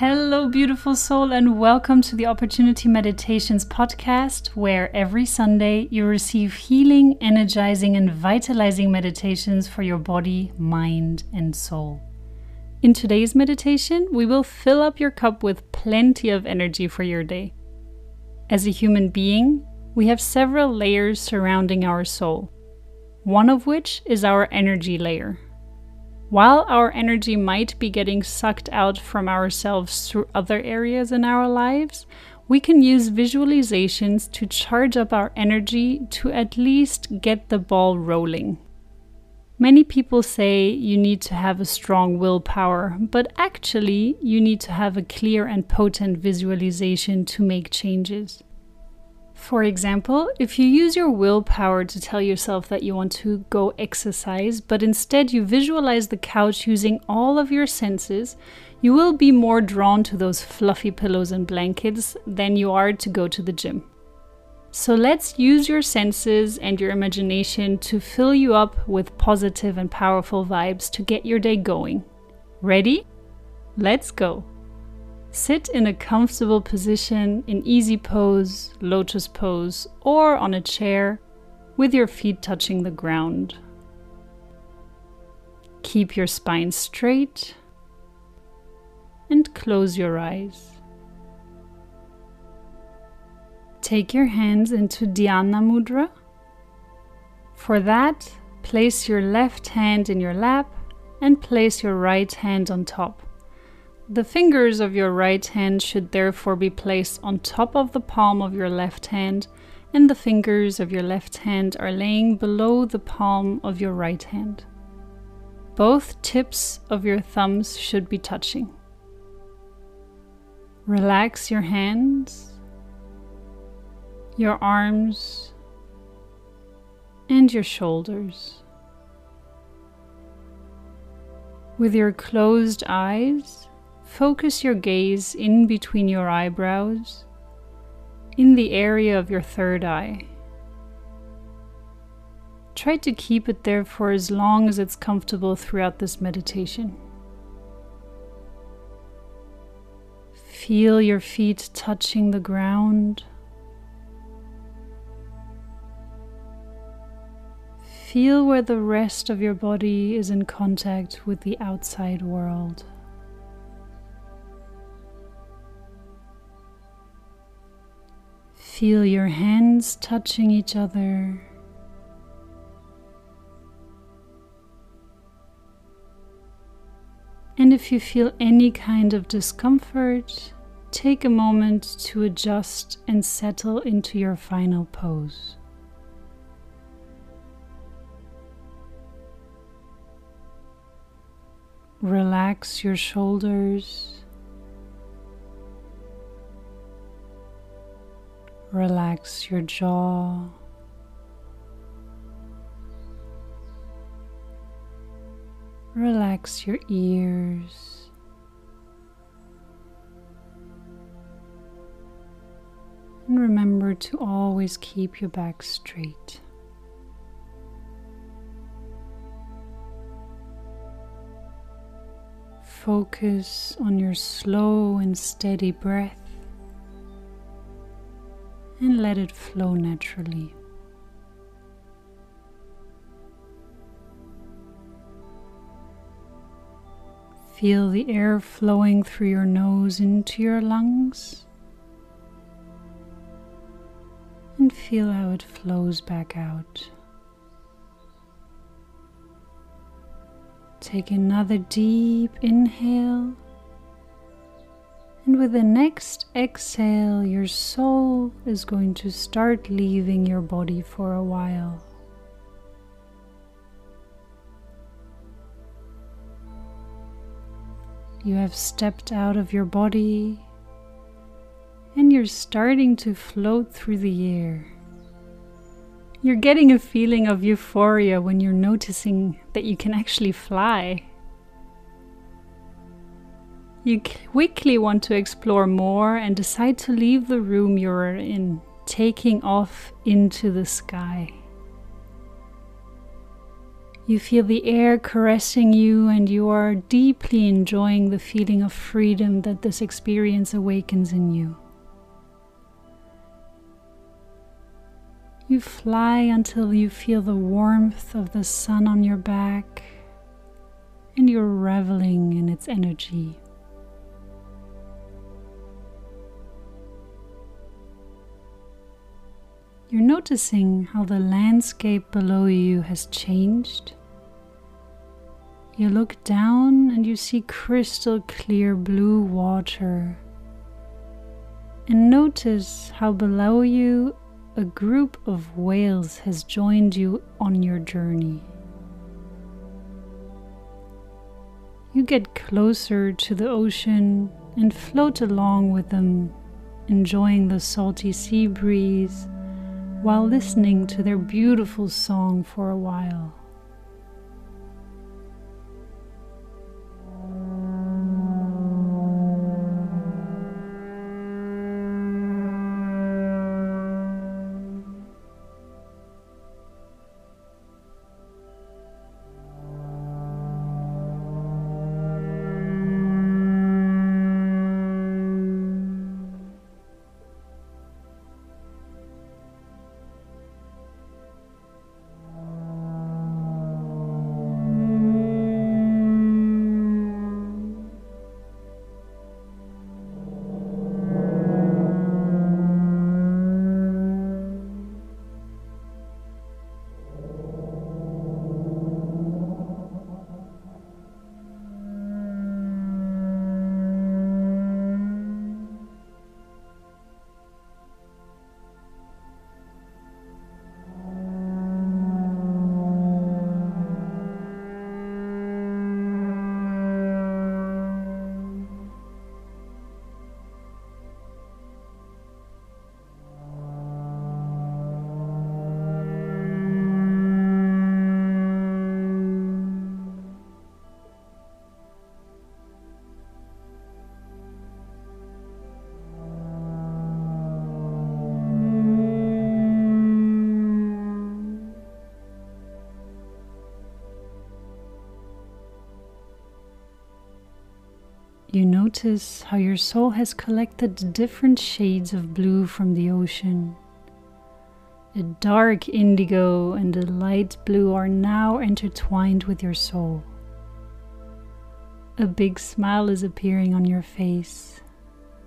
Hello, beautiful soul, and welcome to the Opportunity Meditations podcast, where every Sunday you receive healing, energizing, and vitalizing meditations for your body, mind, and soul. In today's meditation, we will fill up your cup with plenty of energy for your day. As a human being, we have several layers surrounding our soul, one of which is our energy layer. While our energy might be getting sucked out from ourselves through other areas in our lives, we can use visualizations to charge up our energy to at least get the ball rolling. Many people say you need to have a strong willpower, but actually, you need to have a clear and potent visualization to make changes. For example, if you use your willpower to tell yourself that you want to go exercise, but instead you visualize the couch using all of your senses, you will be more drawn to those fluffy pillows and blankets than you are to go to the gym. So let's use your senses and your imagination to fill you up with positive and powerful vibes to get your day going. Ready? Let's go! Sit in a comfortable position in easy pose, lotus pose, or on a chair with your feet touching the ground. Keep your spine straight and close your eyes. Take your hands into Dhyana Mudra. For that, place your left hand in your lap and place your right hand on top. The fingers of your right hand should therefore be placed on top of the palm of your left hand, and the fingers of your left hand are laying below the palm of your right hand. Both tips of your thumbs should be touching. Relax your hands, your arms, and your shoulders. With your closed eyes, Focus your gaze in between your eyebrows, in the area of your third eye. Try to keep it there for as long as it's comfortable throughout this meditation. Feel your feet touching the ground. Feel where the rest of your body is in contact with the outside world. Feel your hands touching each other. And if you feel any kind of discomfort, take a moment to adjust and settle into your final pose. Relax your shoulders. Relax your jaw. Relax your ears. And remember to always keep your back straight. Focus on your slow and steady breath and let it flow naturally. Feel the air flowing through your nose into your lungs and feel how it flows back out. Take another deep inhale and with the next exhale, your soul is going to start leaving your body for a while. You have stepped out of your body and you're starting to float through the air. You're getting a feeling of euphoria when you're noticing that you can actually fly. You quickly want to explore more and decide to leave the room you're in, taking off into the sky. You feel the air caressing you, and you are deeply enjoying the feeling of freedom that this experience awakens in you. You fly until you feel the warmth of the sun on your back, and you're reveling in its energy. You're noticing how the landscape below you has changed. You look down and you see crystal clear blue water. And notice how below you a group of whales has joined you on your journey. You get closer to the ocean and float along with them, enjoying the salty sea breeze while listening to their beautiful song for a while. You notice how your soul has collected different shades of blue from the ocean. A dark indigo and a light blue are now intertwined with your soul. A big smile is appearing on your face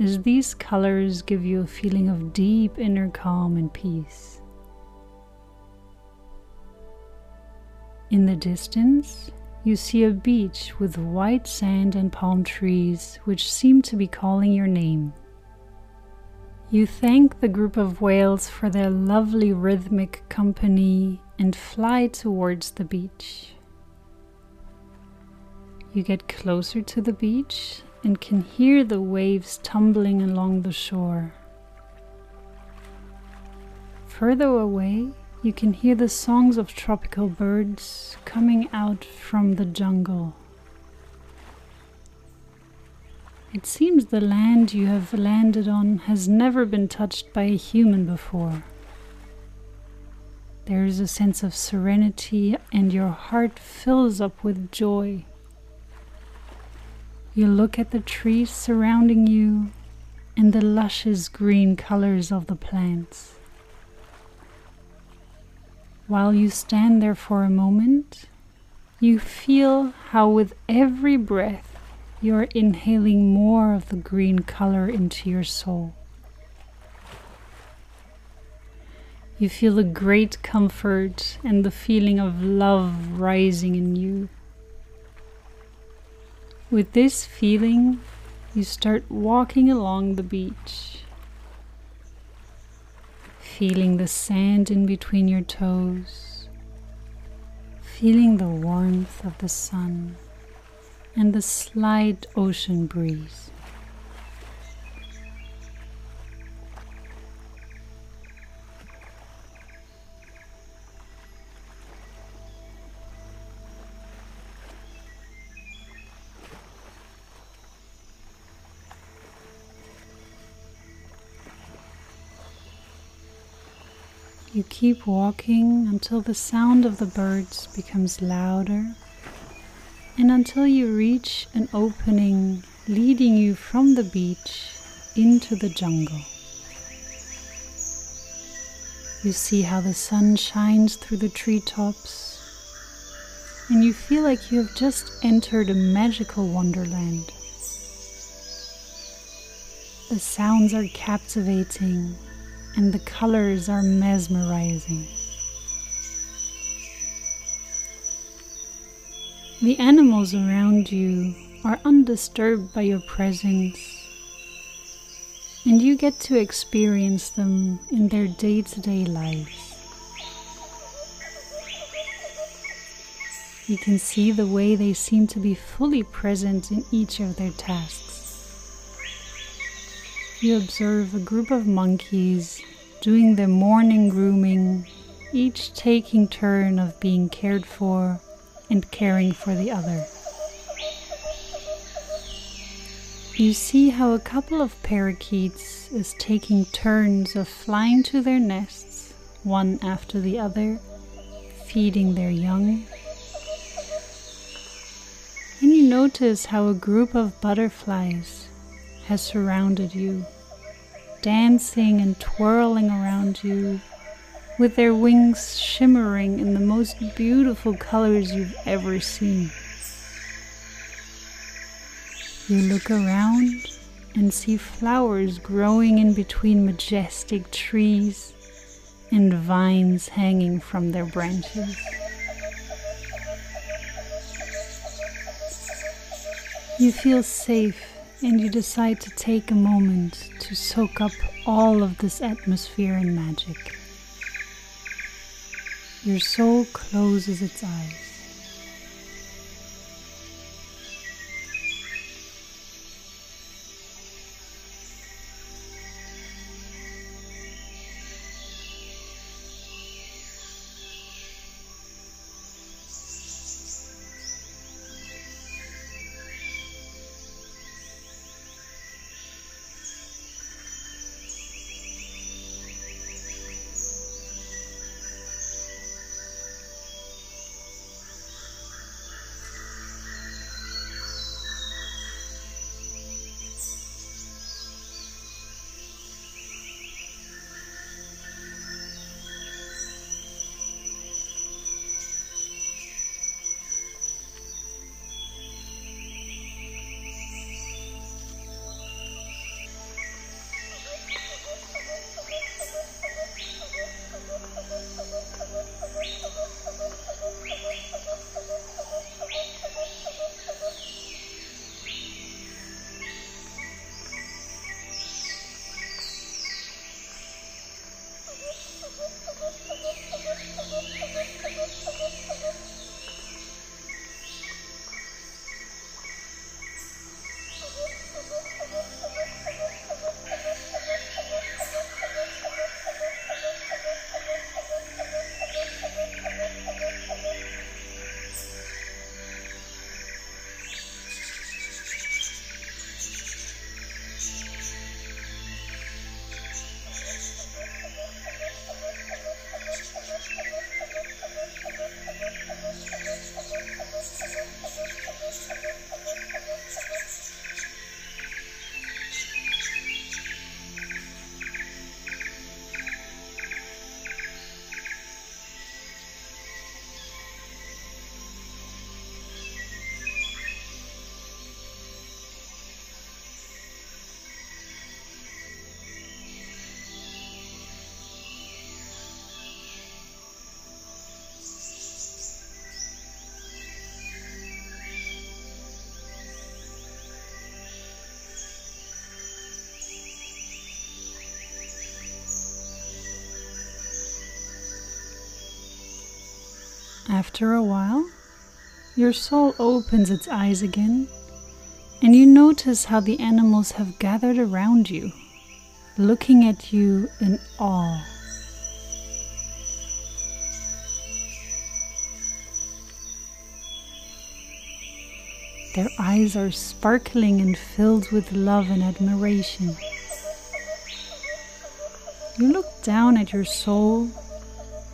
as these colors give you a feeling of deep inner calm and peace. In the distance, you see a beach with white sand and palm trees which seem to be calling your name. You thank the group of whales for their lovely rhythmic company and fly towards the beach. You get closer to the beach and can hear the waves tumbling along the shore. Further away, you can hear the songs of tropical birds coming out from the jungle. It seems the land you have landed on has never been touched by a human before. There is a sense of serenity, and your heart fills up with joy. You look at the trees surrounding you and the luscious green colors of the plants. While you stand there for a moment, you feel how with every breath you're inhaling more of the green color into your soul. You feel a great comfort and the feeling of love rising in you. With this feeling, you start walking along the beach feeling the sand in between your toes, feeling the warmth of the sun and the slight ocean breeze. Keep walking until the sound of the birds becomes louder and until you reach an opening leading you from the beach into the jungle. You see how the sun shines through the treetops, and you feel like you have just entered a magical wonderland. The sounds are captivating, and the colors are mesmerizing. The animals around you are undisturbed by your presence and you get to experience them in their day to day lives. You can see the way they seem to be fully present in each of their tasks. You observe a group of monkeys doing their morning grooming, each taking turn of being cared for and caring for the other. You see how a couple of parakeets is taking turns of flying to their nests, one after the other, feeding their young. And you notice how a group of butterflies has surrounded you, dancing and twirling around you, with their wings shimmering in the most beautiful colors you've ever seen. You look around and see flowers growing in between majestic trees and vines hanging from their branches. You feel safe and you decide to take a moment to soak up all of this atmosphere and magic. Your soul closes its eyes. After a while, your soul opens its eyes again, and you notice how the animals have gathered around you, looking at you in awe. Their eyes are sparkling and filled with love and admiration. You look down at your soul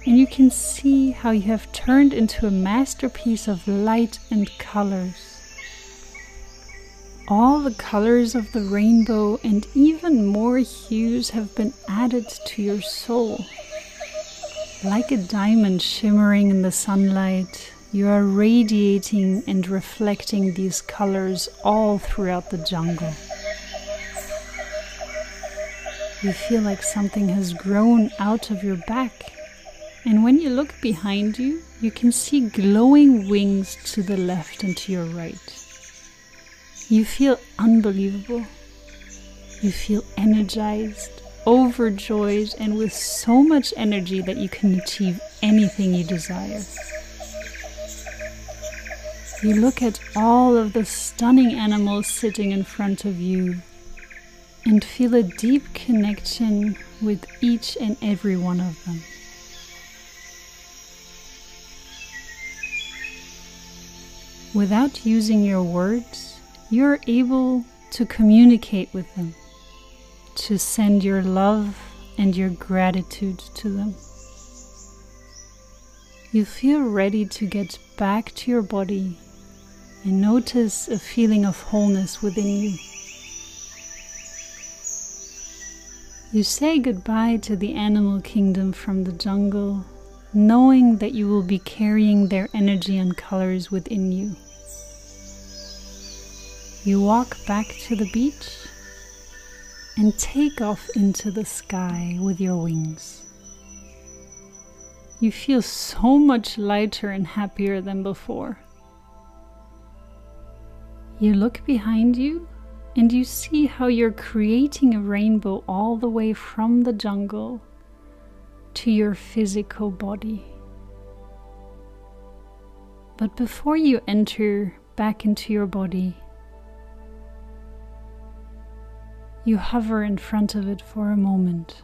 and you can see how you have turned into a masterpiece of light and colors. All the colors of the rainbow and even more hues have been added to your soul. Like a diamond shimmering in the sunlight, you are radiating and reflecting these colors all throughout the jungle. You feel like something has grown out of your back and when you look behind you, you can see glowing wings to the left and to your right. You feel unbelievable. You feel energized, overjoyed, and with so much energy that you can achieve anything you desire. You look at all of the stunning animals sitting in front of you and feel a deep connection with each and every one of them. Without using your words, you're able to communicate with them, to send your love and your gratitude to them. You feel ready to get back to your body and notice a feeling of wholeness within you. You say goodbye to the animal kingdom from the jungle, knowing that you will be carrying their energy and colors within you. You walk back to the beach and take off into the sky with your wings. You feel so much lighter and happier than before. You look behind you and you see how you're creating a rainbow all the way from the jungle to your physical body. But before you enter back into your body, You hover in front of it for a moment.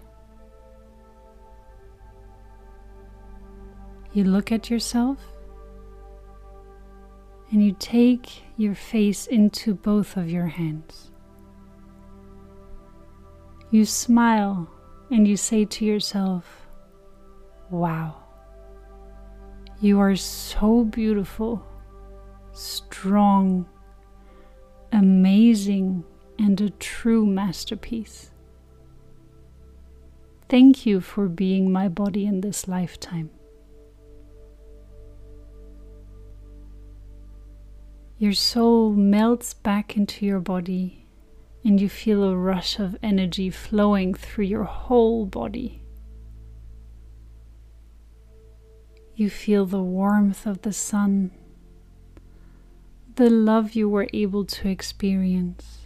You look at yourself and you take your face into both of your hands. You smile and you say to yourself, Wow, you are so beautiful, strong, amazing, and a true masterpiece. Thank you for being my body in this lifetime. Your soul melts back into your body and you feel a rush of energy flowing through your whole body. You feel the warmth of the sun, the love you were able to experience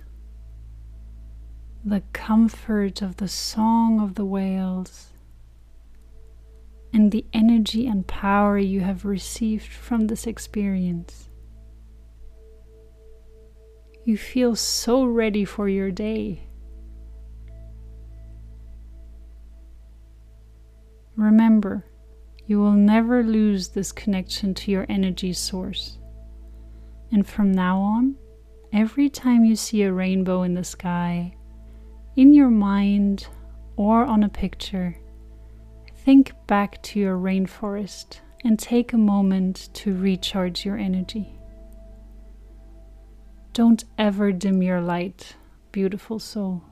the comfort of the song of the whales and the energy and power you have received from this experience. You feel so ready for your day. Remember, you will never lose this connection to your energy source. And from now on, every time you see a rainbow in the sky, in your mind or on a picture, think back to your rainforest and take a moment to recharge your energy. Don't ever dim your light, beautiful soul.